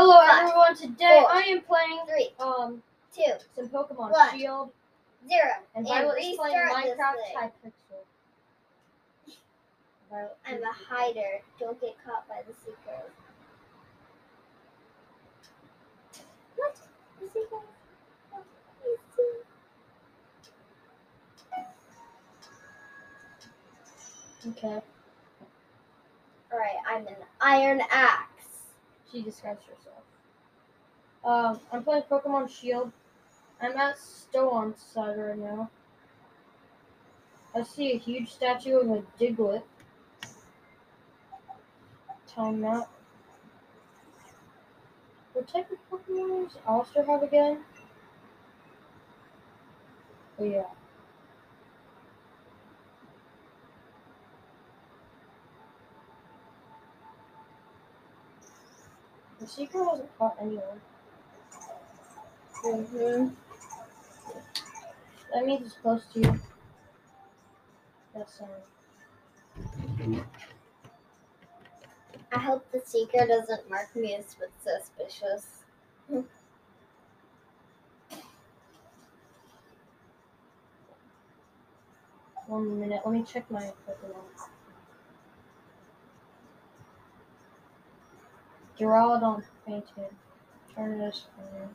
Hello Five, everyone, today four, I am playing Three, um two, some Pokemon one, Shield zero. and And Violet is playing Minecraft. Hypixel. I'm a hider. Don't get caught by the seekers. What? The seekers? I see. careful. Okay, Alright, I'm an iron axe. She describes herself. Um, I'm playing Pokemon Shield. I'm at Stow-on-Side right now. I see a huge statue of a Diglett. Time that. What type of Pokemon does Allister have again? Oh yeah. The Seeker hasn't caught anyone. Mm-hmm. That means it's close to you. That's um, I hope the seeker doesn't mark me as suspicious. one minute. Let me check my Pokemon. Duraludon painted. Tornadus fire.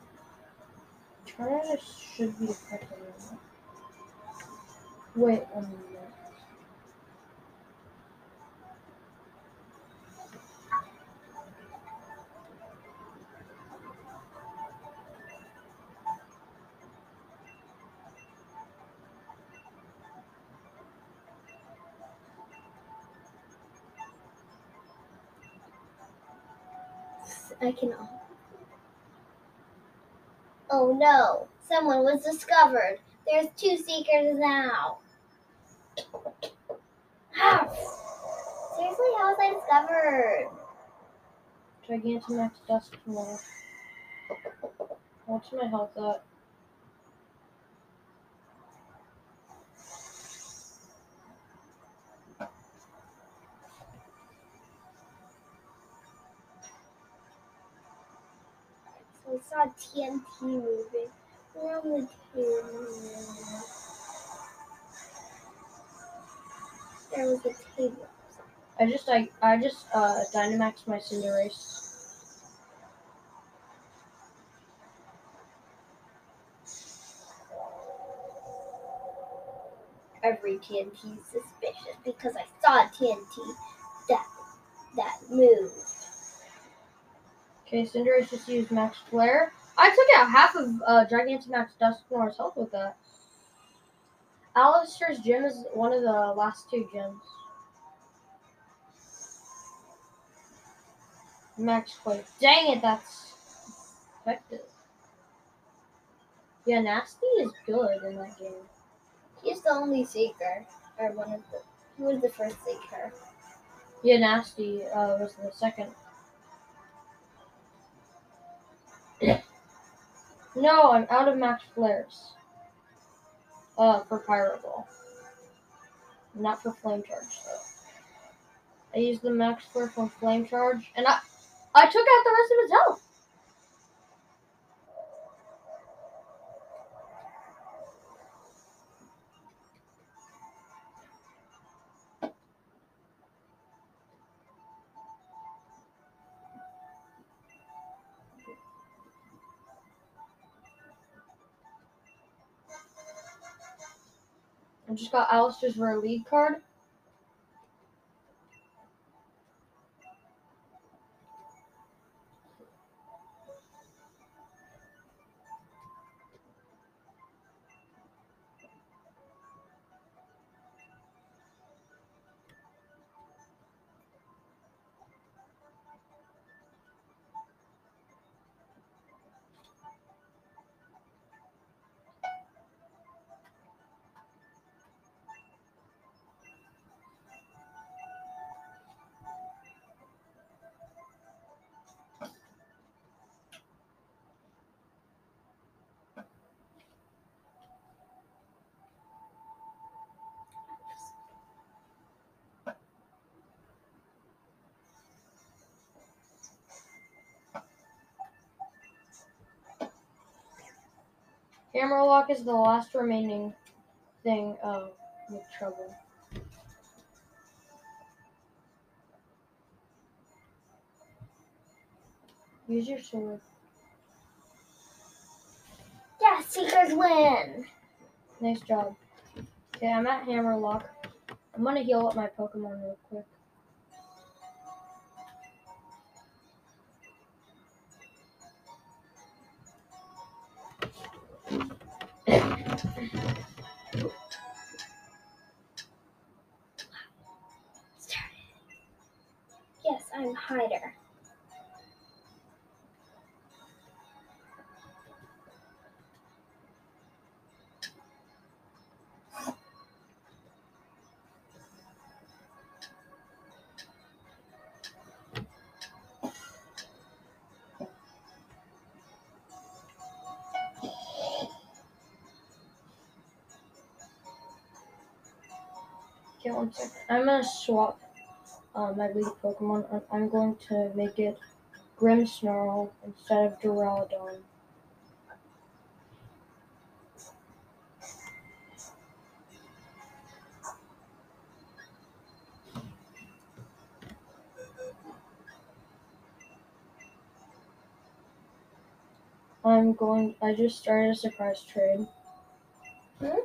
Tornadus should be now. Wait a minute. I can. Oh no! Someone was discovered. There's two seekers now. How? Seriously, how was I discovered? Gigantamax Dusknoir. What's my health at? Saw TNT moving. On the table? There was a table. I just I I just uh Dynamax my Cinderace. Every TNT is suspicious because I saw a TNT that that moved. Okay, Cinderace just used Max Flare. I took out half of uh, Gigantamax Dusknoir's health with that. Allister's gym is one of the last two gyms. Max Flare. Dang it, that's effective. Yeah, Nasty is good in that game. He's the only seeker, or one of the. He was the first seeker. Yeah, Nasty uh, was the second. No, I'm out of max flares. Uh, for Pyro Ball. Not for Flame Charge, though. I used the max flare from Flame Charge, and I, I took out the rest of his health. Just got Allister's rare lead card. Hammerlocke is the last remaining thing of with trouble. Use your sword. Yeah, Seekers win. Nice job. Okay, I'm at Hammerlocke. I'm gonna heal up my Pokemon real quick. Yes, I'm Hider. I'm gonna swap uh, my lead Pokemon. I'm- going to make it Grimmsnarl instead of Duraludon. I'm going. I just started a surprise trade. Hmm?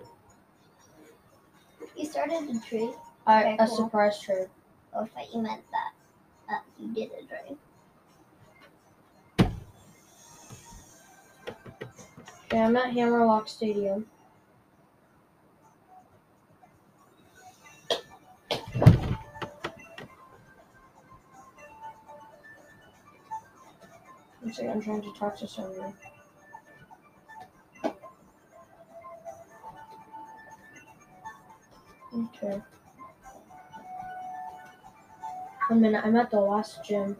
You started a trade. I Okay, a cool. surprise trade. Oh, I thought you meant that. Uh, you did a trade. Okay, I'm at Hammerlocke Stadium. Second, I'm trying to talk to someone. Okay. One minute, I'm at the last gym.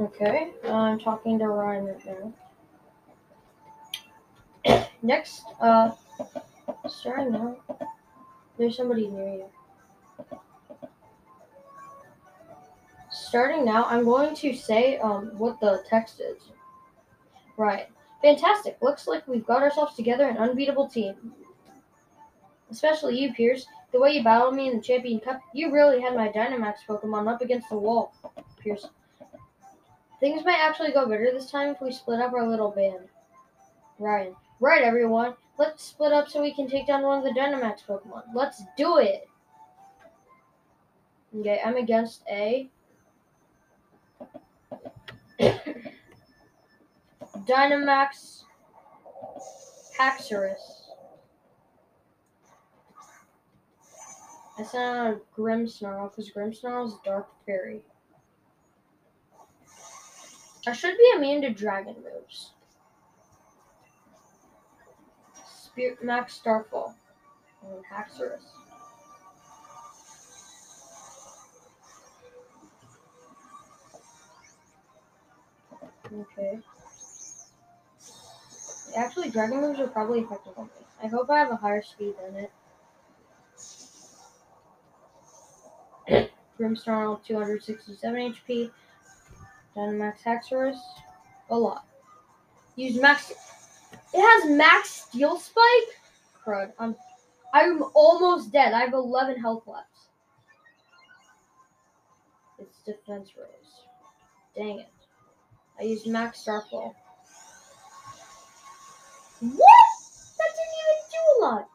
Okay, uh, I'm talking to Raihan right now. Next, uh, starting now, there's somebody near you. Starting now, I'm going to say um what the text is. Right. Fantastic. Looks like we've got ourselves together an unbeatable team. Especially you, Piers. The way you battled me in the Champion Cup, you really had my Dynamax Pokemon up against the wall, Piers. Things might actually go better this time if we split up our little band. Raihan. Right, everyone. Let's split up so we can take down one of the Dynamax Pokemon. Let's do it! Okay, I'm against A. Dynamax Haxorus. I sent out Grimmsnarl because Grimmsnarl is a Dark Fairy. I should be immune to dragon moves. Spirit Max Starfall. And Haxorus. Okay. Actually, dragon moves are probably effective on me. I hope I have a higher speed than it. Grimmsnarl, 267 HP. Dynamax Haxorus, a lot. Use max. It has max Steel Spike. Crud. I'm. I'm almost dead. I have 11 health left. It's defense rose. Dang it. I used max Starfall. What? That didn't even do a lot.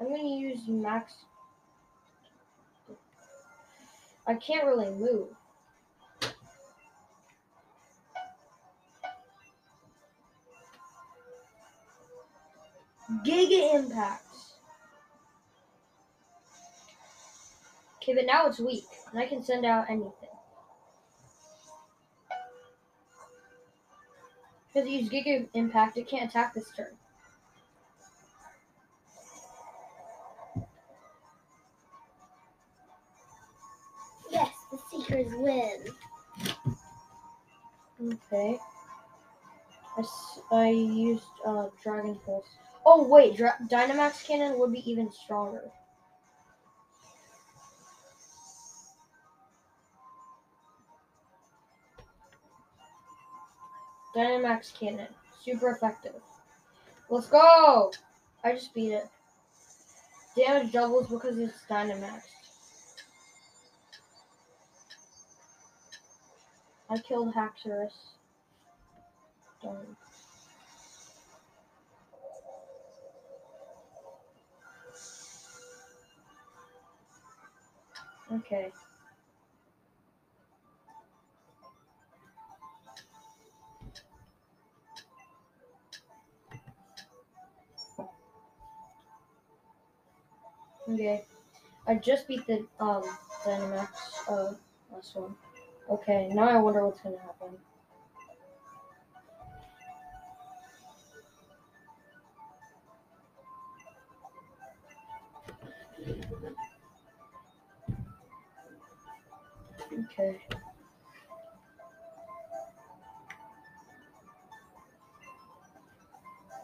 I'm gonna use max. I can't really move. Giga Impact. Okay, but now it's weak, and I can send out anything. Because use Giga Impact, it can't attack this turn. Yes, the Seekers win. Okay. I, I used uh, Dragon Pulse. Oh wait, Dra- Dynamax cannon would be even stronger. Dynamax cannon, super effective. Let's go! I just beat it. Damage doubles because it's Dynamax. I killed Haxorus. Darn. Okay. Okay. I just beat the um Dynamax uh last one. Okay, now I wonder what's gonna happen. Okay.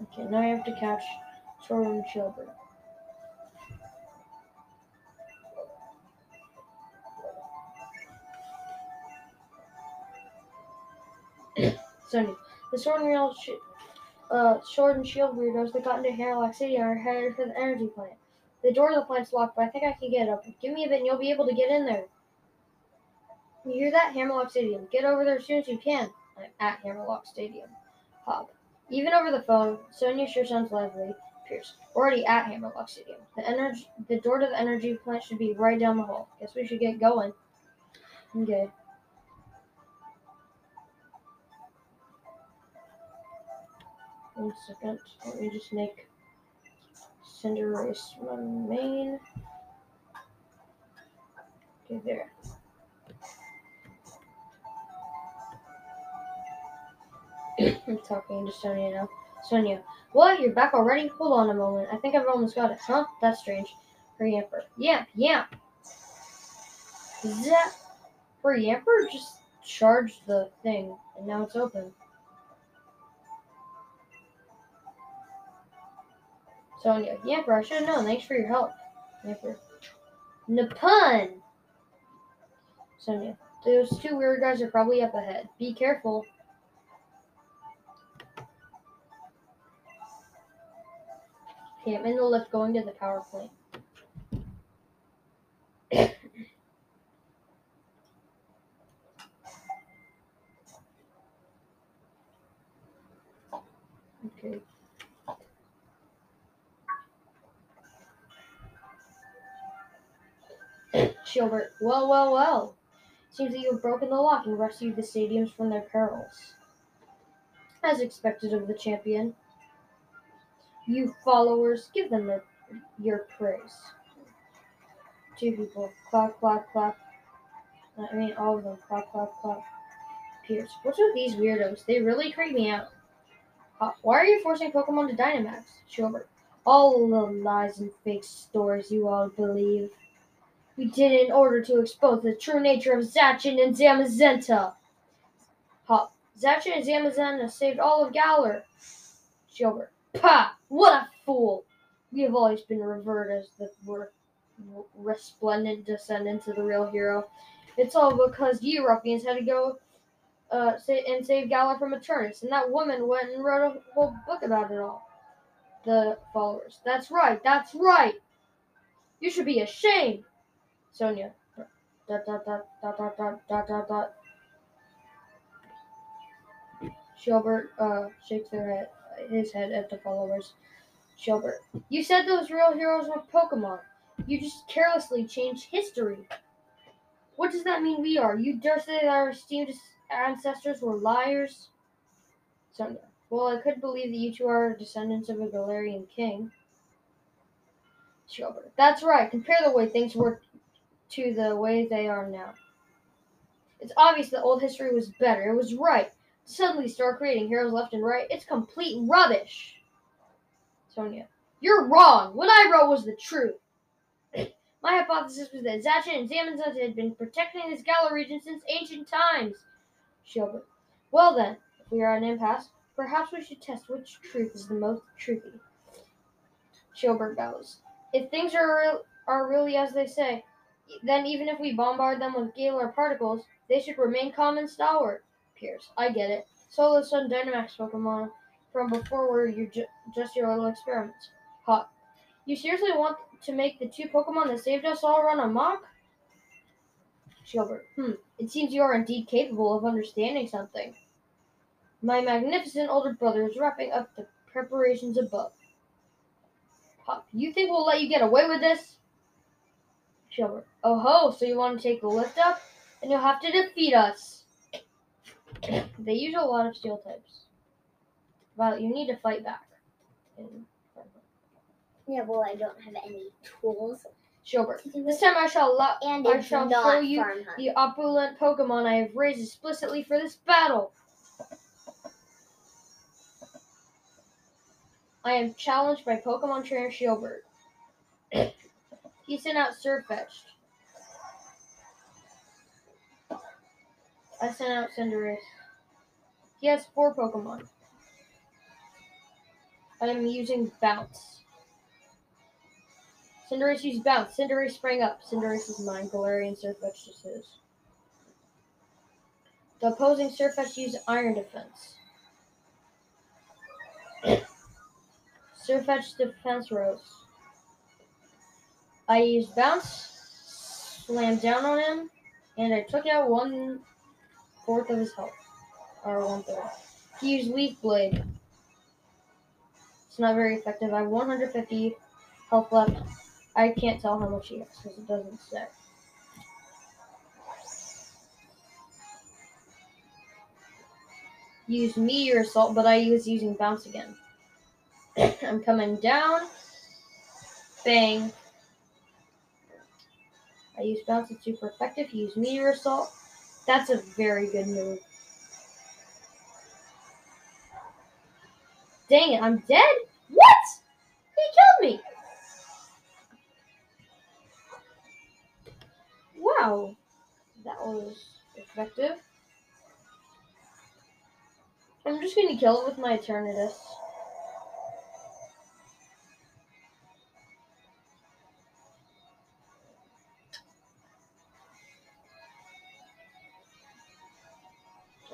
Okay, now I have to catch Sword and. Sunny. The Sword and uh, Sword and Shield weirdos that got into Hairlock City are headed for the energy plant. The door to the plant's locked, but I think I can get up. Give me a bit and you'll be able to get in there. You hear that? Hammerlocke Stadium. Get over there as soon as you can. I'm at Hammerlocke Stadium. Hop. Even over the phone, Sonia sure sounds lively. Piers. Already at Hammerlocke Stadium. The energy, the door to the energy plant should be right down the hall. Guess we should get going. Okay. One second. Let me just make Cinderace my main. Okay, there. I'm talking to Sonia now. Sonia, what? You're back already? Hold on a moment. I think I've almost got it. Huh? That's strange. Her Yamper. Yamp, yamp. Is that her just charged the thing and now it's open? Sonia, Yamper, I should have known. Thanks for your help. Yamper. Napun! Sonia, those two weird guys are probably up ahead. Be careful. Okay, I'm in the lift going to the power plant. Shielbert, well, well, well. Seems that you have broken the lock and rescued the stadiums from their perils. As expected of the champion. You followers, give them their, your praise. Two people. Clap, clap, clap. I mean, all of them. Clap, clap, clap. Piers. What's with these weirdos? They really creep me out. Uh, why are you forcing Pokemon to Dynamax? Shielbert. All the lies and fake stories you all believe. We did it in order to expose the true nature of Zacian and Zamazenta. Hop. Zacian and Zamazenta saved all of Galar. Shielbert. Pah! What a fool! We have always been revered as the re- resplendent descendants of the real hero. It's all because you ruffians had to go uh, and save Galar from Eternatus, and that woman went and wrote a whole book about it all. The followers. That's right, that's right! You should be ashamed! Sonia. Dot, dot, dot, dot, dot, dot, dot, dot. Shielbert uh, shakes their head, his head at the followers. Shielbert, you said those real heroes were Pokemon. You just carelessly changed history. What does that mean we are? You dare say that our esteemed ancestors were liars? Sonia, well, I could believe that you two are descendants of a Galarian king. Shielbert, that's right. Compare the way things were to the way they are now. It's obvious that old history was better. It was right. Suddenly start creating heroes left and right. It's complete rubbish. Sonia, you're wrong. What I wrote was the truth. My hypothesis was that Zacian and Zamazenta had been protecting this Galar region since ancient times. Shielbert, well then, if we are at an impasse, perhaps we should test which truth is the most truthy. Shielbert bows. If things are are really as they say, then even if we bombard them with Galar particles, they should remain calm and stalwart. Piers, I get it. Solo Sun Dynamax Pokemon from before were you ju- just your little experiments. Hot. You seriously want to make the two Pokemon that saved us all run amok? Gilbert, hmm. It seems you are indeed capable of understanding something. My magnificent older brother is wrapping up the preparations above. Pop, you think we'll let you get away with this? Shielbert, oh ho, so you want to take the lift up? And you'll have to defeat us. they use a lot of steel types. Violet, you need to fight back. Yeah, well, I don't have any tools Shielbert, this time I shall allow And I shall show you the opulent Pokemon I have raised explicitly for this battle. I am challenged by Pokemon trainer Shielbert. He sent out Sirfetch'd. I sent out Cinderace. He has four Pokemon. I am using Bounce. Cinderace used Bounce. Cinderace sprang up. Cinderace is mine. Galarian Sirfetch'd is his. The opposing Sirfetch'd used Iron Defense. Sirfetch'd Defense Rose. I used Bounce, slammed down on him, and I took out one fourth of his health. Or one third. He used Leaf Blade. It's not very effective. I have 150 health left. I can't tell how much he has because it doesn't say. Use me Meteor Assault, but I was using Bounce again. I'm coming down. Bang. I use Bounce, it's super effective. Use Meteor Assault. That's a very good move. Dang it, I'm dead? What? He killed me! Wow. That was effective. I'm just gonna kill it with my Eternatus.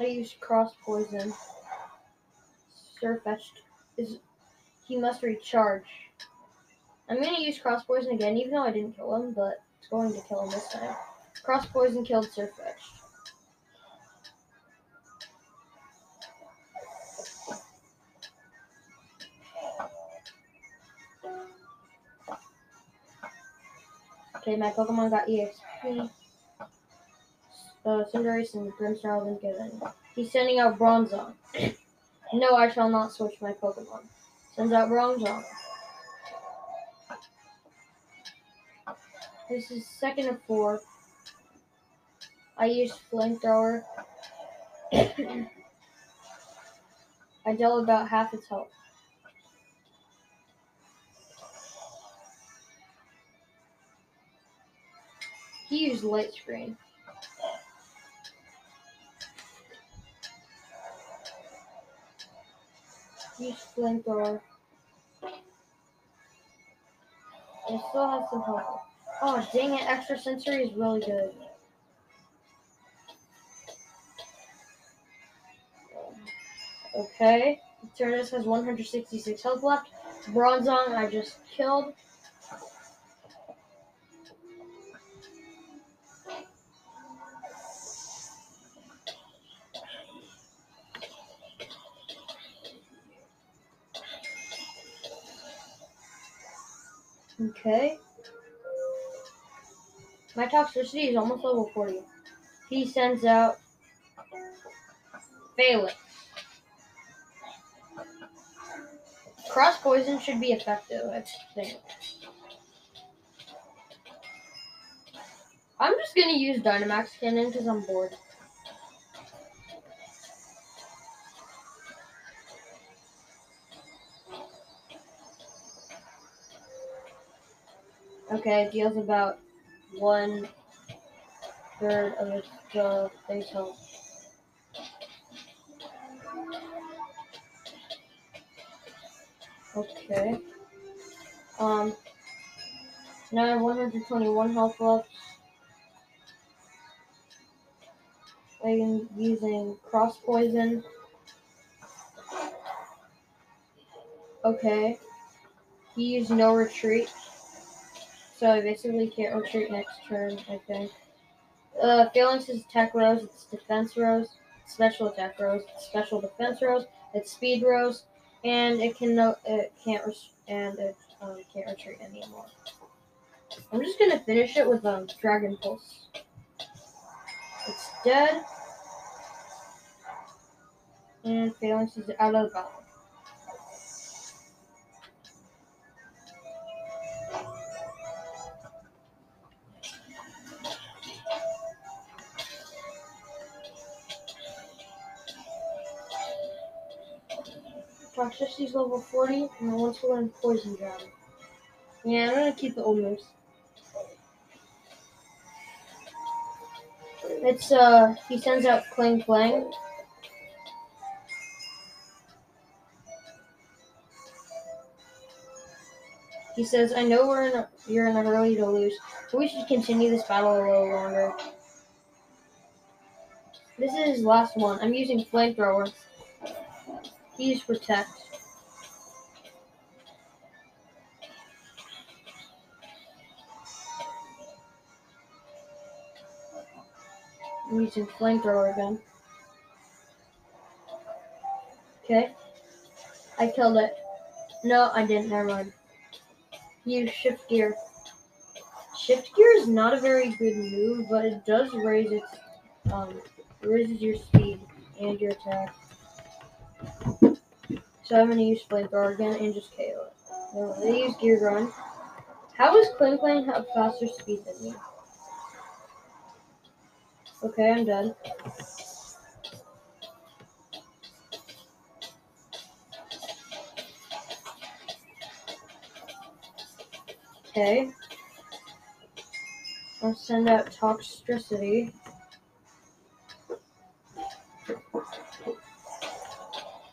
I used cross poison. Sirfetch'd is he must recharge. I'm gonna use cross poison again, even though I didn't kill him, but it's going to kill him this time. Cross poison killed Sirfetch'd. Okay, my Pokemon got EXP. Uh, Cinderace and Grimmsnarl didn't get any. He's sending out Bronzong. no, I shall not switch my Pokemon. Sends out Bronzong. This is second of four. I used Flamethrower. I dealt about half its health. He used Light Screen. Use Flamethrower. It still has some health. Oh, dang it. Extra Sensory is really good. Okay. Tyrannus has 166 health left. It's Bronzong I just killed. Okay. My Toxtricity is almost level 40. He sends out Falinks. Cross poison should be effective, I think. I'm just gonna use Dynamax Cannon because I'm bored. Okay, deals about one third of its uh, base health. Okay. Um, now I have 121 health left. I'm using cross poison. Okay. He used no retreat. So I basically can't retreat next turn, I think. Uh, Falinks is attack rose, it's defense rose, special attack it's special defense rose, it's speed rose, and it can no, it can't res- and it um, can't retreat anymore. I'm just gonna finish it with um Dragon Pulse. It's dead. And Falinks is out of the battle. Toxtricity's level 40, and I want to learn Poison Jab. Yeah, I'm gonna keep the old moves. It's uh, he sends out Klinklang. He says, "I know we're in a, you're in a hurry to lose, so we should continue this battle a little longer." This is his last one. I'm using flamethrower. He's protect. I'm using flamethrower again. Okay. I killed it. No, I didn't. Never mind. Use shift gear. Shift gear is not a very good move, but it does raise its um raises your speed and your attack. So I'm gonna use flamethrower again and just KO it. No, they use gear run. How does Clang have faster speed than me? Okay, I'm dead. Okay. I'll send out Toxtricity.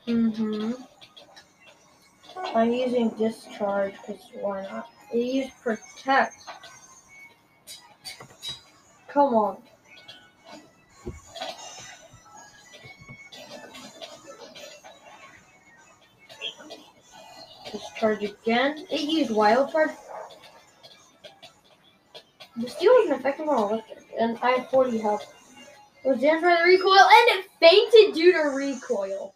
Mm-hmm. I'm using Discharge because why not? Use Protect. Come on. Discharge again. It used Wild Charge. The steel isn't effective on electric, and I have 40 health. It was damaged by the recoil, and it fainted due to recoil.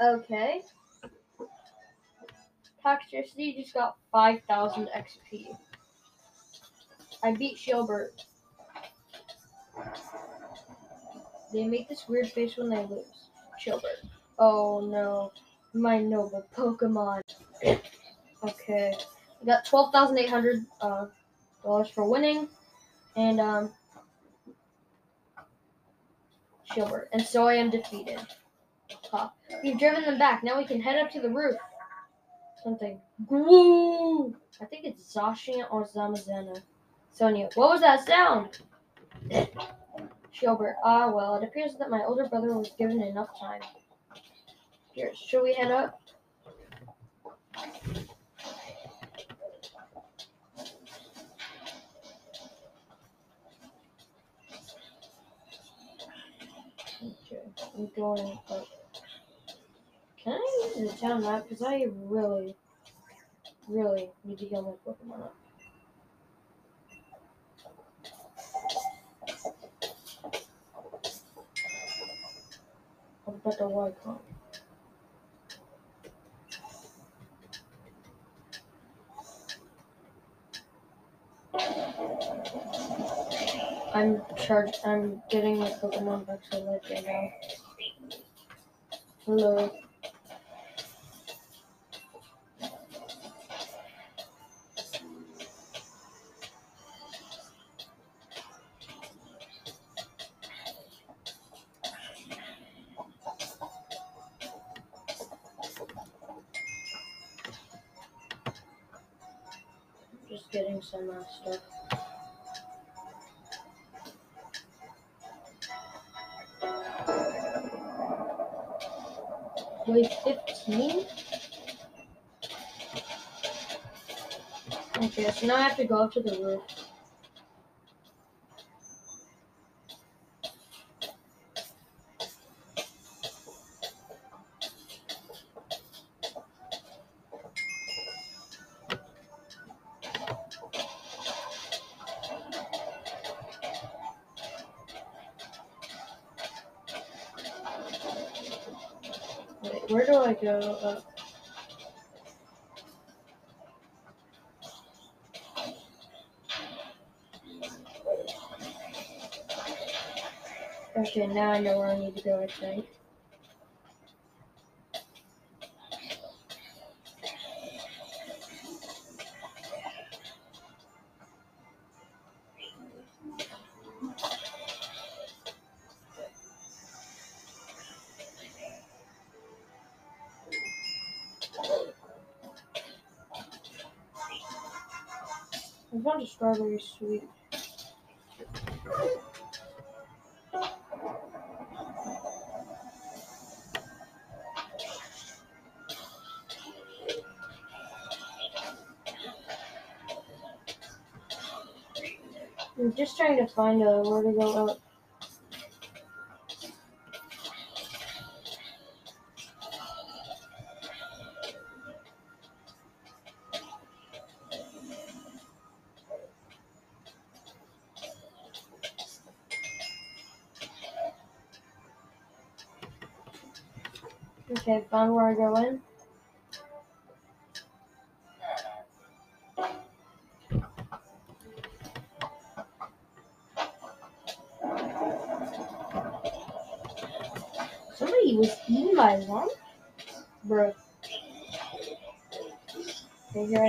Okay. Toxtricity just got 5,000 XP. I beat Shielbert. They make this weird face when they lose. Shielbert. Oh no. My noble Pokemon. Okay. I got 12,800 uh, dollars for winning. And, um, Shielbert. And so I am defeated. Ha. We've driven them back. Now we can head up to the roof. Something. Woo! I think it's Zacian or Zamazenta. Sonia, what was that sound? Shielbert, Ah, well, it appears that my older brother was given enough time. Here, should we head up? I'm going up. Can I use the town map? Because I really, really need to heal my Pokemon up. I'll bet the Wycon. I'm charged. I'm getting my Pokemon back to right now. Hello. Go up to the roof. Where do I go up? Okay, now I know where I need to go, I think. I found a strawberry sweet. Trying to find a where to go up. Okay, found where I go in.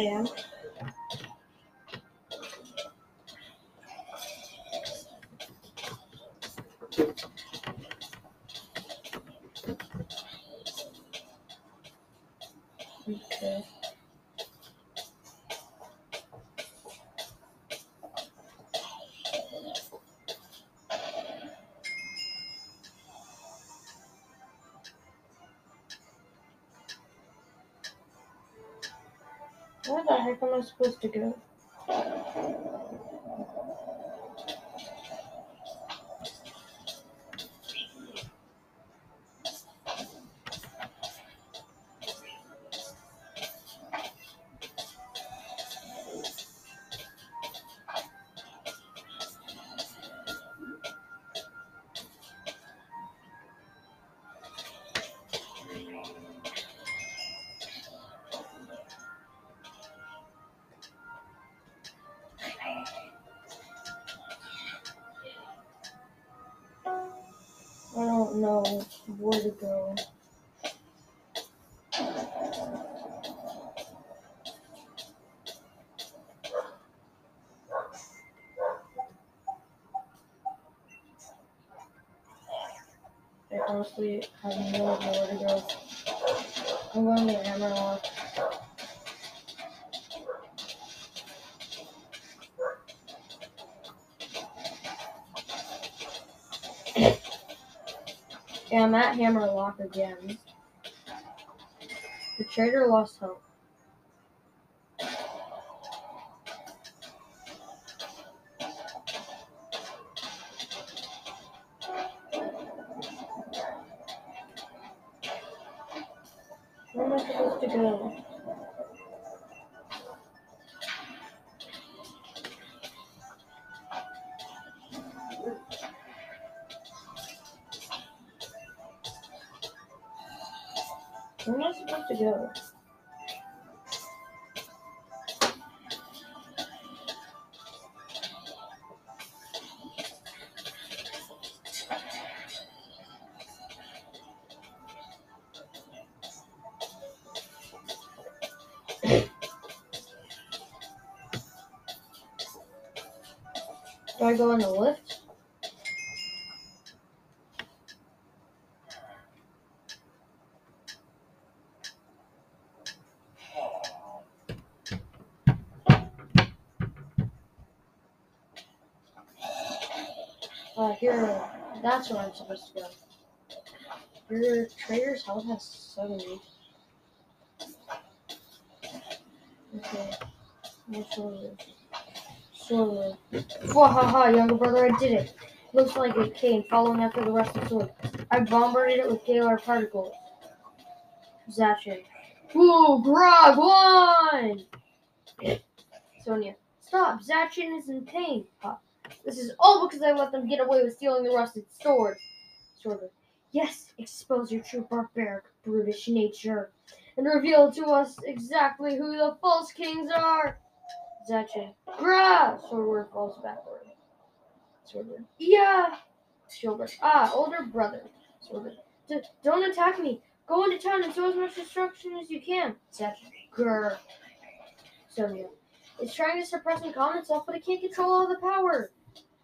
I am. Supposed to go? At again. The trader lost hope. Where am I supposed to go? I go on the lift? Uh, here, that's where I'm supposed to go. Your trader's health has 70. Okay. No sword. Sword. Wahaha, younger brother, I did it. Looks like it came following after the rusted sword. I bombarded it with Galar particles. Zacian. Whoa, Grog, one! Sonia. Stop, Zacian is in pain. This is all because I let them get away with stealing the rusted sword. Sword. Yes, expose your true barbaric, brutish nature, and reveal to us exactly who the false kings are. Zacian. Grah! Sordward falls backward. Sordward. Yeah! Shieldward. Ah, older brother. Sordward. D- don't attack me. Go into town and sow as much destruction as you can. Zacian. Grr. It's trying to suppress and calm itself, but it can't control all the power.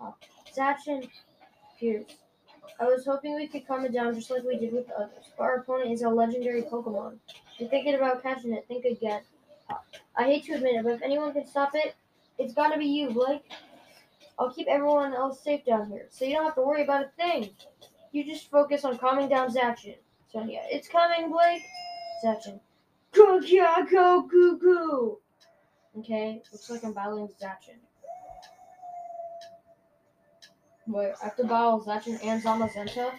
Uh, Zacian. Piers. I was hoping we could calm it down just like we did with the others, but our opponent is a legendary Pokemon. If you're thinking about catching it, think again. I hate to admit it, but if anyone can stop it, it's gotta be you, Blake. I'll keep everyone else safe down here, so you don't have to worry about a thing. You just focus on calming down Zacian. Sonia, it's coming, Blake. Zacian, go, yeah, go. Okay, looks like I'm battling Zacian. Wait, I have to battle Zacian and Zamazenta?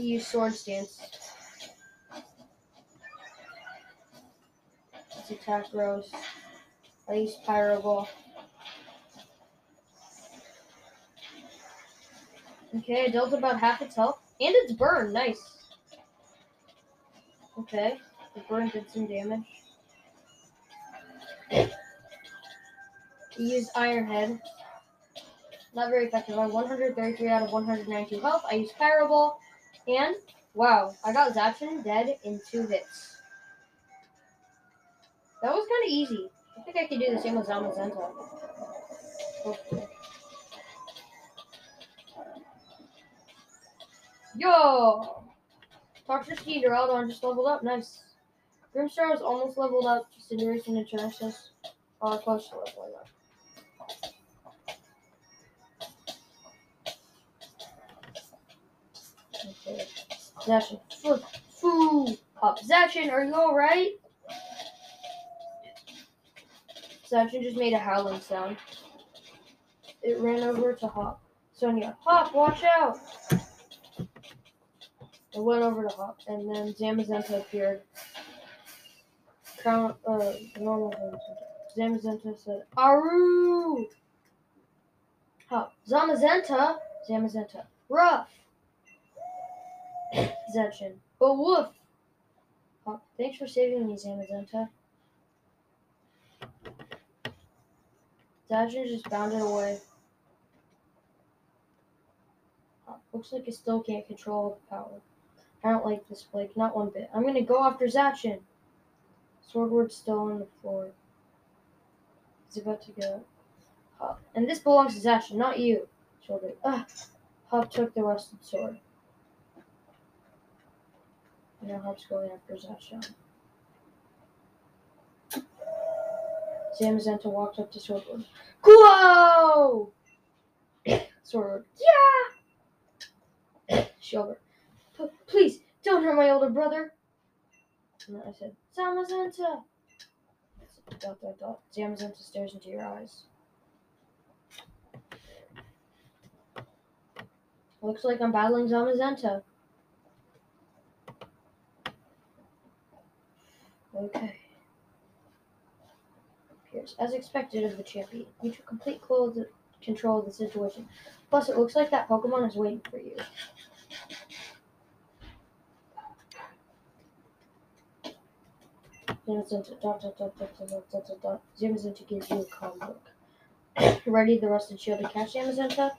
Use sword stance. Let's attack Rose. I use Pyro Ball. Okay, I dealt about half its health. And it's burned. Nice. Okay. The burn did some damage. We used Iron Head. Not very effective. I have 133 out of 192 health. I used Pyro Ball. And, wow, I got Zacian dead in two hits. That was kind of easy. I think I could do the same with Zamazenta. Hopefully. Yo! Toxtricity Duraludon just leveled up. Nice. Grimmsnarl is almost leveled up. Cinderace and Eternatus are close to leveling up. Zacian. Foo. Up. Zacian, are you alright? Zacian just made a howling sound. It ran over to Hop. Sonia, Hop, watch out! It went over to Hop, and then Zamazenta appeared. Crown, uh, normal. Zamazenta said, Aru! Hop, Zamazenta? Zamazenta, rough! Zacian, but woof! Hop, thanks for saving me, Zamazenta. Zacian just bounded away. Hop, looks like it still can't control the power. I don't like this Blake, not one bit. I'm gonna go after Zacian. Sordward's still on the floor. He's about to go. Hop. And this belongs to Zacian, not you. Sordward. Ah. Hop took the rusted sword. And now Hop's going after Zacian. Zamazenta walked up to Sordward. Whoa! Sordward. Yeah! P- please, don't hurt my older brother. And I said, Zamazenta. Dot, dot, dot. Zamazenta stares into your eyes. Looks like I'm battling Zamazenta. Okay. Piers, as expected of the champion, you took complete control of the situation. Plus, it looks like that Pokemon is waiting for you. Dot, dot, dot. Zamazenta gives you a calm look. Ready the rusted shield to catch Zamazenta?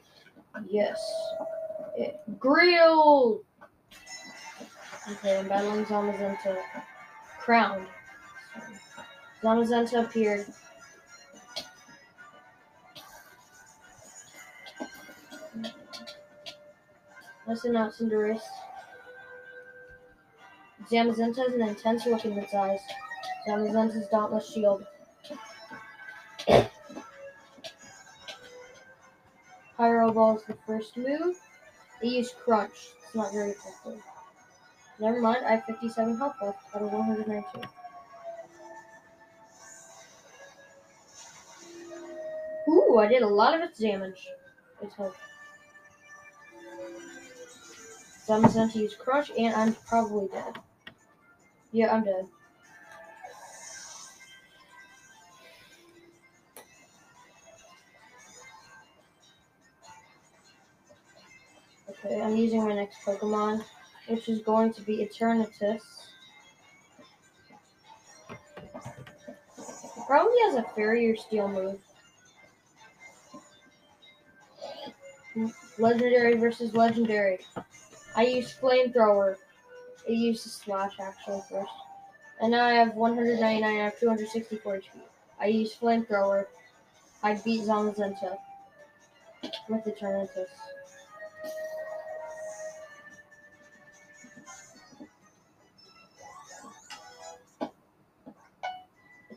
Yes. It, grilled! Okay, I'm battling Zamazenta. Crowned. Zamazenta appeared. Listen out, Cinderace. Zamazenta has an intense look in its eyes. Zamazenta's dauntless shield. Pyro Ball is the first move. They use Crunch. It's not very effective. Never mind, I have 57 health left out of 192. Ooh, I did a lot of its damage. Let's hope. So I'm going to use Crunch, and I'm probably dead. Yeah, I'm dead. Okay, I'm using my next Pokemon, which is going to be Eternatus. Probably has a Fairy or Steel move. Legendary versus Legendary. I use Flamethrower. It uses Slash actually first. And now I have 199, I have 264 HP. I use Flamethrower. I beat Zamazenta with Eternatus.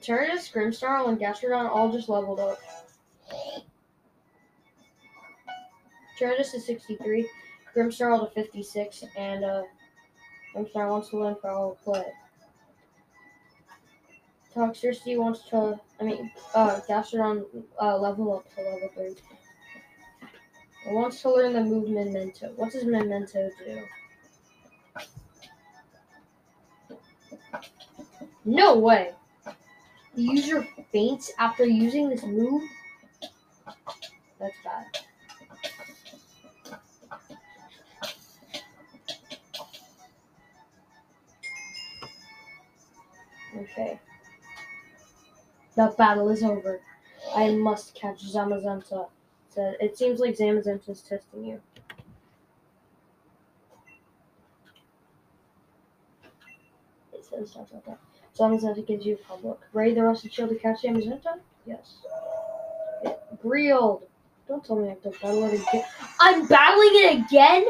Eternatus, Grimmsnarl, and Gastrodon all just leveled up. Eternatus is 63, Grimmsnarl to 56, and uh, Grimmsnarl wants to learn Foul Play. Toxtricity wants to, I mean, uh, Gastrodon uh, level up to level 3. It wants to learn the move Memento. What does Memento do? No way! The user faints after using this move? That's bad. Okay. The battle is over. I must catch Zamazenta. It seems like Zamazenta is testing you. It says stuff like that. Zamazenta gives you public. Raid the rusted shield to catch Zamazenta? Yes. Okay. Grealed. Don't tell me I have to battle it again. I'm battling it again?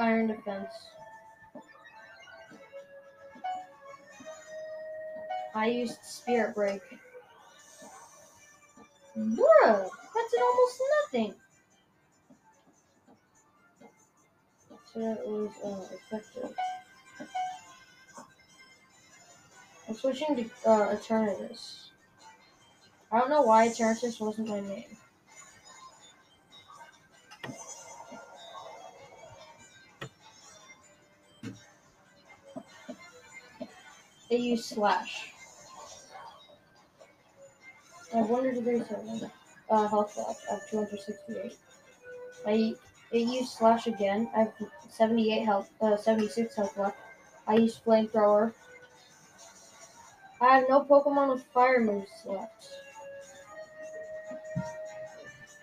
Iron Defense. I used Spirit Break. Bruh, that's an almost nothing. So that was uh, effective. I'm switching to uh, Eternatus. I don't know why Eternatus wasn't my name. Use Slash. I have 137 uh, health left. I have 268. I it used Slash again. I have 78 health, uh, 76 health left. I use Flamethrower. I have no Pokemon with fire moves left.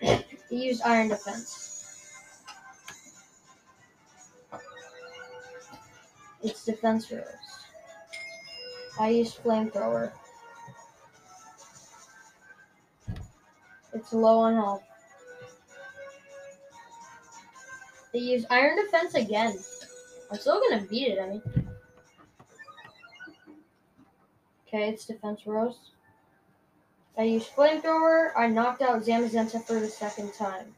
it used Iron Defense. It's Defense Rose. I use Flamethrower. It's low on health. They use Iron Defense again. I'm still gonna beat it, I mean. Okay, it's Defense Rose. I use Flamethrower. I knocked out Zamazenta for the second time.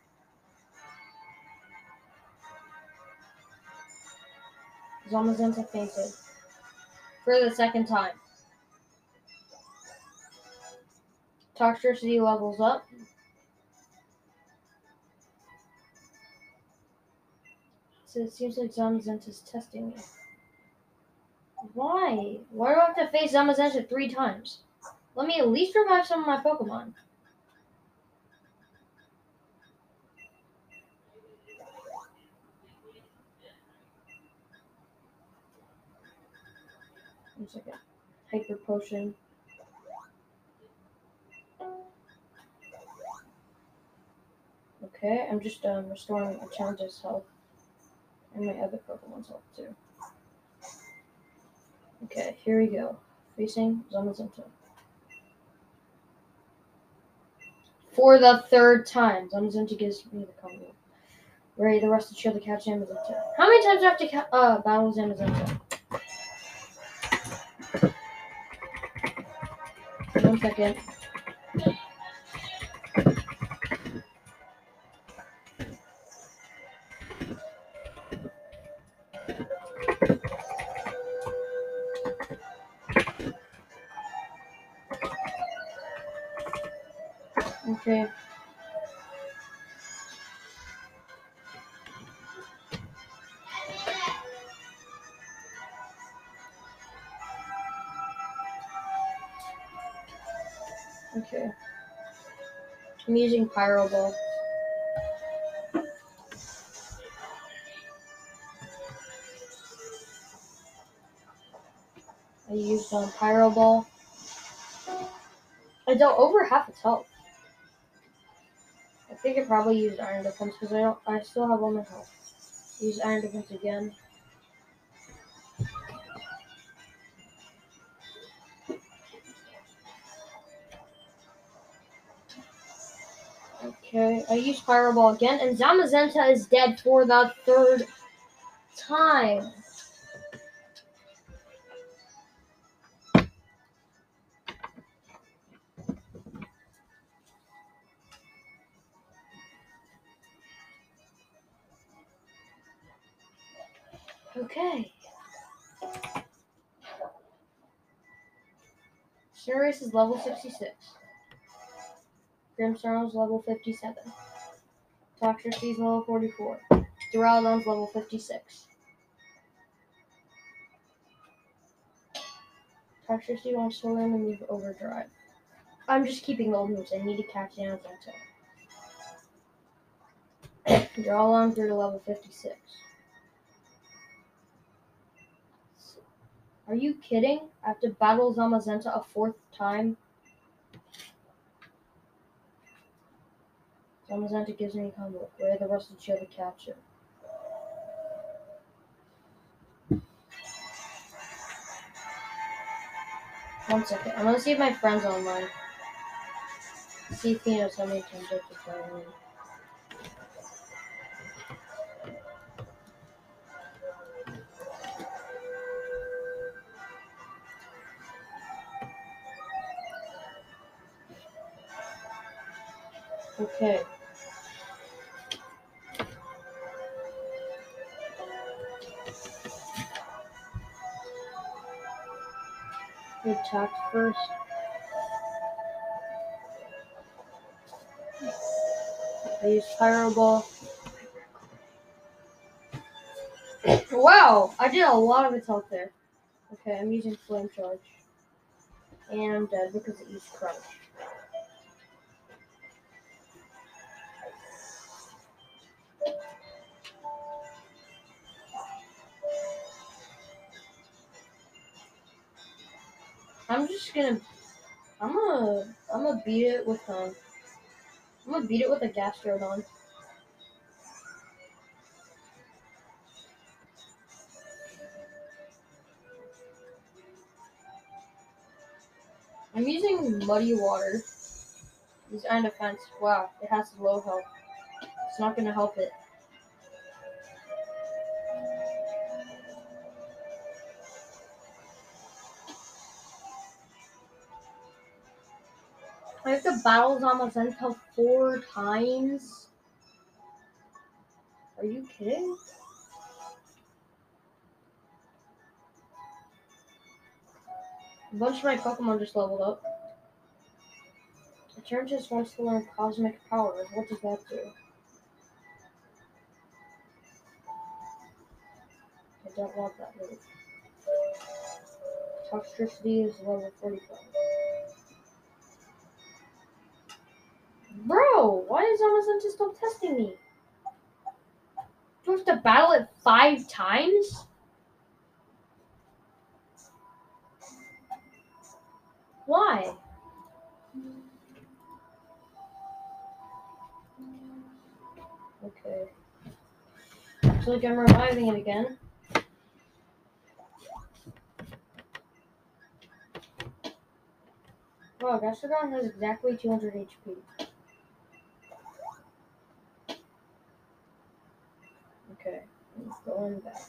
Zamazenta fainted. For the second time. Toxtricity levels up. So it seems like Zamazenta's testing me. Why? Why do I have to face Zamazenta three times? Let me at least revive some of my Pokemon. One second. Hyper Potion. Okay, I'm just um, restoring Achanta's health. And my other Pokemon's health too. Okay, here we go. Facing Zamazenta. For the third time, Zamazenta gives me the combo. Ready the rest to chill to catch Zamazenta. How many times do I have to ca- uh, battle Zamazenta? Second. I'm using Pyro Ball. I used um, Pyro Ball. I dealt over half its health. I think I probably used Iron Defense because I don't. I still have all my health. Use Iron Defense again. Okay, I use Fireball again, and Zamazenta is dead for the third time. Okay. Sirius is level 66. Grimmsnarl is level 57. Toxtricity is level 44. Duraludon's level 56. Toxtricity wants to learn the move Overdrive. I'm just keeping old moves. I need to catch Zamazenta. Duraludon through to level 56. Are you kidding? I have to battle Zamazenta a fourth time? Zamazenta gives me combo. Where the rest of the catch it. One second. I'm gonna see if my friend's online. See if he knows how many times I have to play him. Okay. Good attack first. I use Fireball. wow! I did a lot of health there. Okay, I'm using Flame Charge. And I'm dead because it used Crunch. I'm just gonna, I'm gonna, I'm gonna beat it with um, I'm gonna beat it with a Gastrodon. I'm using Muddy Water. He's on defense. Wow, it has low health. It's not gonna help it. I have to battle Zamazenta four times. Are you kidding? A bunch of my Pokemon just leveled up. The just wants to learn Cosmic Powers. What does that do? I don't want that move. Toxtricity is level 45. Why is just still testing me? Do I have to battle it five times? Why? Okay. Looks like I'm reviving it again. Wow, Gastrodon has exactly 200 HP. I'm going back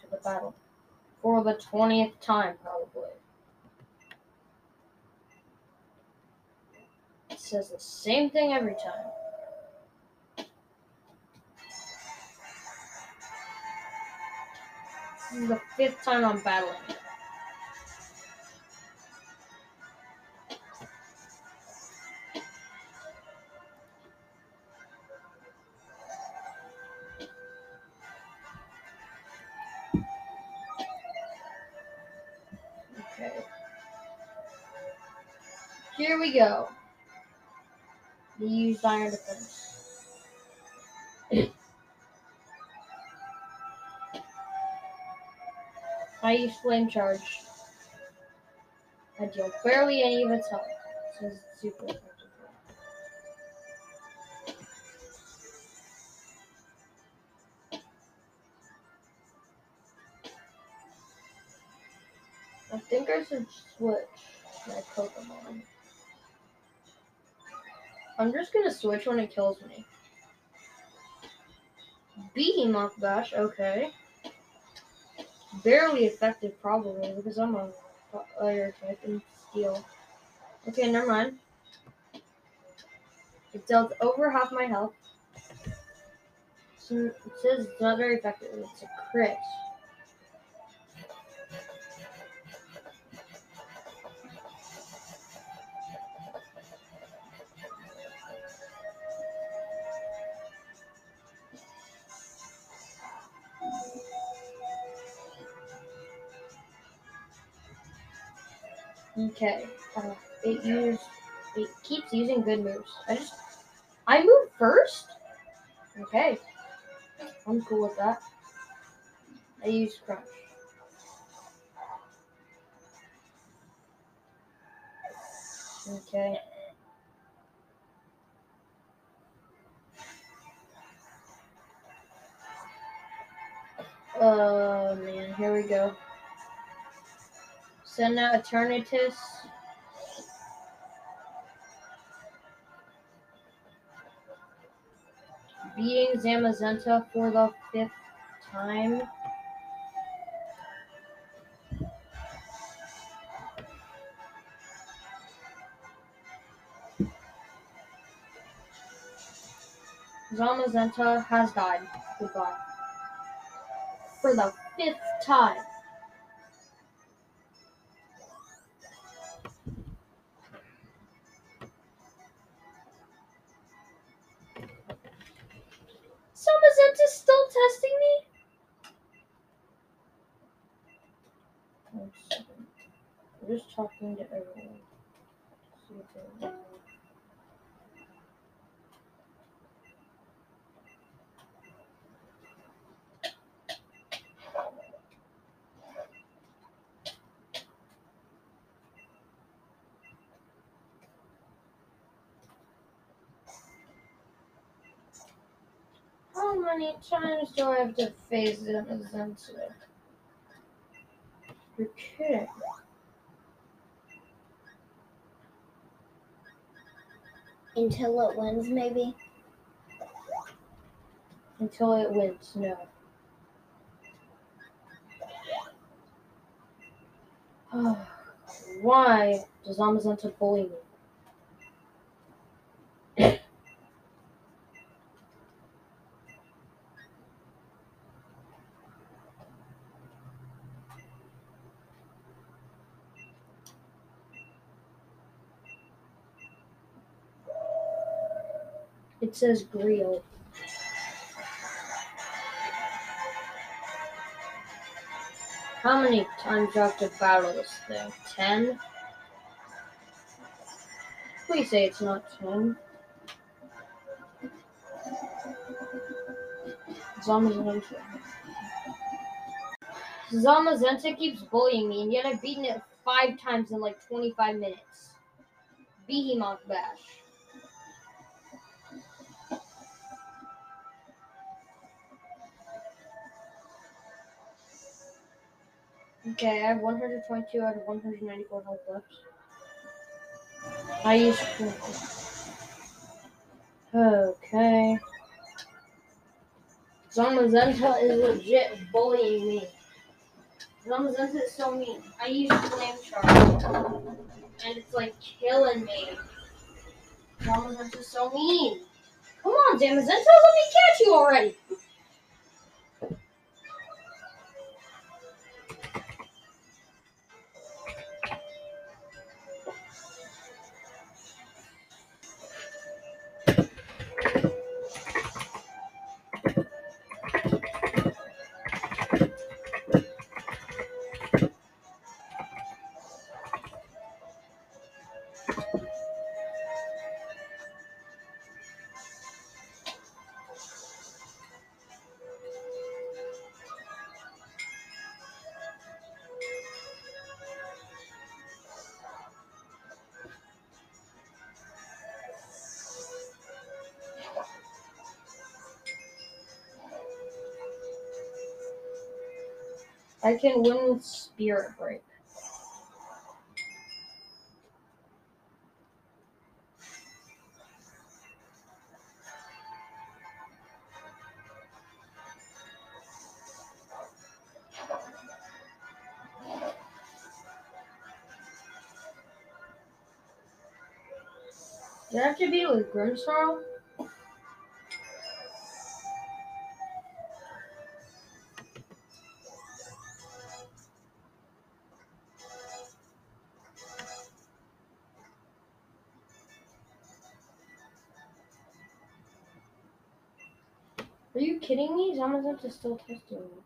to the battle. For the 20th time, probably. It says the same thing every time. This is the fifth time I'm battling. We go. The used iron defense. I use flame charge. I deal barely any of its health. So it's super effective. I think I should switch my Pokemon. I'm just gonna switch when it kills me. Behemoth Bash, okay. Barely effective, probably, because I'm a fire type and steel. Okay, never mind. It dealt over half my health. So it says it's not very effective. It's a crit. Okay. Uh, it used. It keeps using good moves. I just. I move first. Okay. I'm cool with that. I use crunch. Okay. Oh man, here we go. Out Eternatus. Beating Zamazenta for the fifth time. Zamazenta has died. Goodbye. For the fifth time. Many times do I have to face Zamazenta? You're kidding. Until it wins, maybe. Until it wins, no. Why does Zamazenta bully me? It says Grill. How many times do I have to battle this thing? Ten? Please say it's not ten. Zamazenta. Zamazenta keeps bullying me, and yet I've beaten it five times in like 25 minutes. Behemoth Bash. Okay, I have 122 out of 194 health left. I use. Okay. Zamazenta is legit bullying me. Zamazenta is so mean. I use flame charge. And it's like killing me. Zamazenta is so mean. Come on, Zamazenta, let me catch you already. I can win Spirit Break. Did I have to it with Grimmsnarl? Kidding me? Zamazenta is still testing me.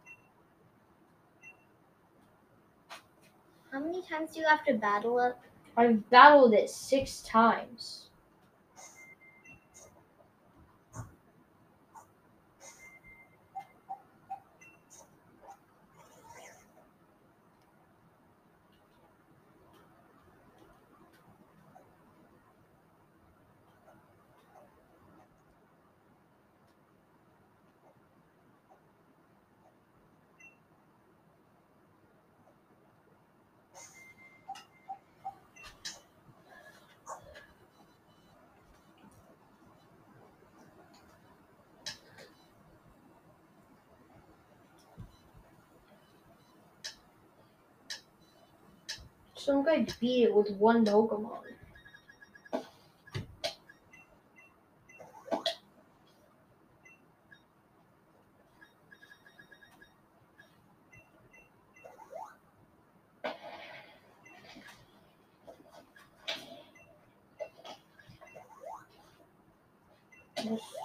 How many times do you have to battle it? I've battled it six times. Some guy beat it with one Pokemon.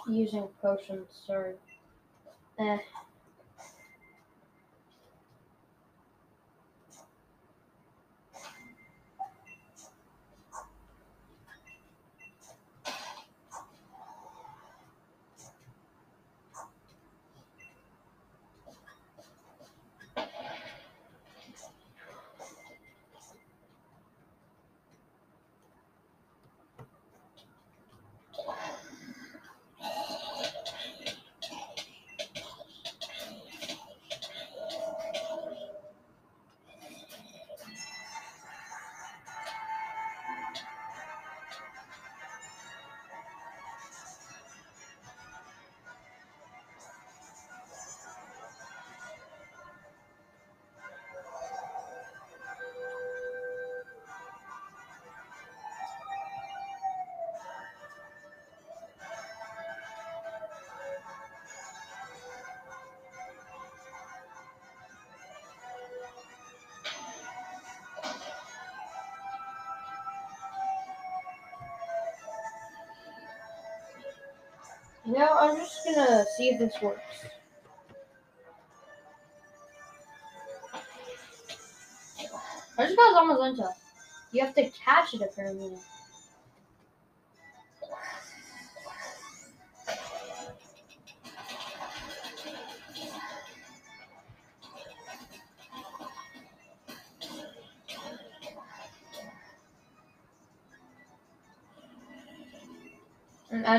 Using potions, sorry. Eh. Now I'm just gonna see if this works. I just got Zamazenta. You have to catch it apparently.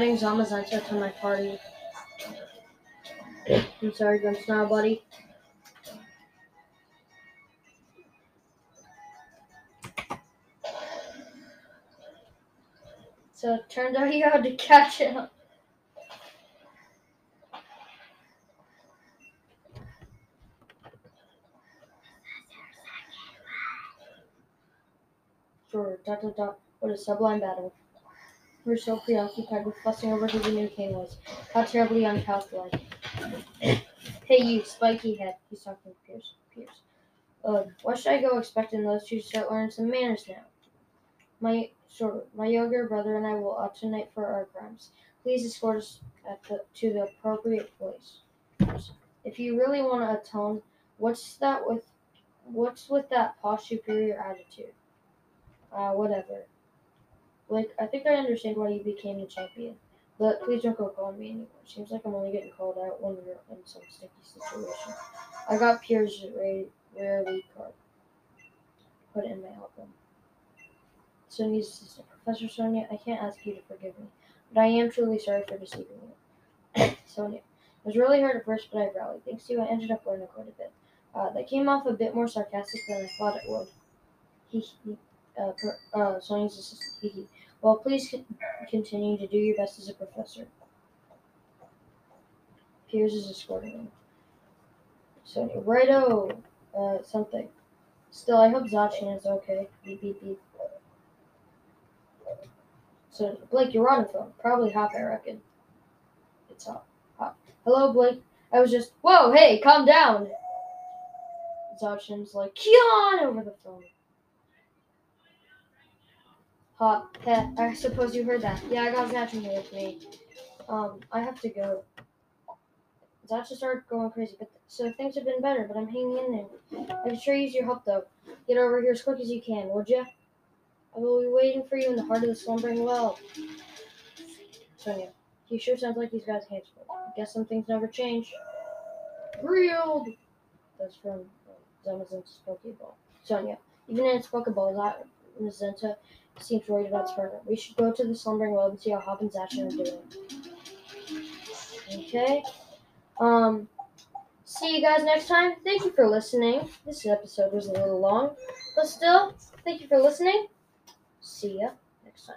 adding Zamazenta to my party. I'm sorry, Gunsnar, buddy. So it turns out you had to catch him. For what a sublime battle. We're so preoccupied with fussing over who the new king was. How terribly unchildlike. hey, you spiky head. He's talking to Piers. Piers. Ugh, why should I go expecting those two to start learning some manners now? My of, my younger brother and I will alternate for our crimes. Please escort us the, to the appropriate place. If you really want to atone, what's that with what's with that posh superior attitude? Uh, whatever. Like, I think I understand why you became the champion. But please don't go calling me anymore. Seems like I'm only getting called out when we're in some sticky situation. I got Pierre's rare, lead card. Put in my album. Sonia's assistant. Professor Sonia, I can't ask you to forgive me, but I am truly sorry for deceiving you. Sonia. It was really hard at first, but I rallied. Thanks to you, I ended up learning quite a bit. Uh, that came off a bit more sarcastic than I thought it would. He, he uh, per, uh, Sonia's assistant. He, he. Well, please continue to do your best as a professor. Piers is escorting him. So, righto, uh, something. Still, I hope Zacian is okay. Beep, beep, beep. So, Blake, you're on the phone. Probably hot, I reckon. It's hot. Hot. Hello, Blake. I was just. Whoa, hey, calm down. Zacian's like, Keon over the phone. Heh, I suppose you heard that. Yeah, I got here with me. Um, I have to go. Zacian started going crazy, but so things have been better, but I'm hanging in there. I can sure use your help, though. Get over here as quick as you can, would ya? I will be waiting for you in the heart of the Slumbering Weald. Sonia, he sure sounds like he's got his hands full. I Guess some things never change. Reeled! That's from uh, Zamazan's Pokeball. Sonia, even in its Pokeball, that Mazenta seems worried about Sparta. We should go to the slumbering world and see how Hop and Zacian are doing. Okay. Um, see you guys next time. Thank you for listening. This episode was a little long, but still, thank you for listening. See ya next time.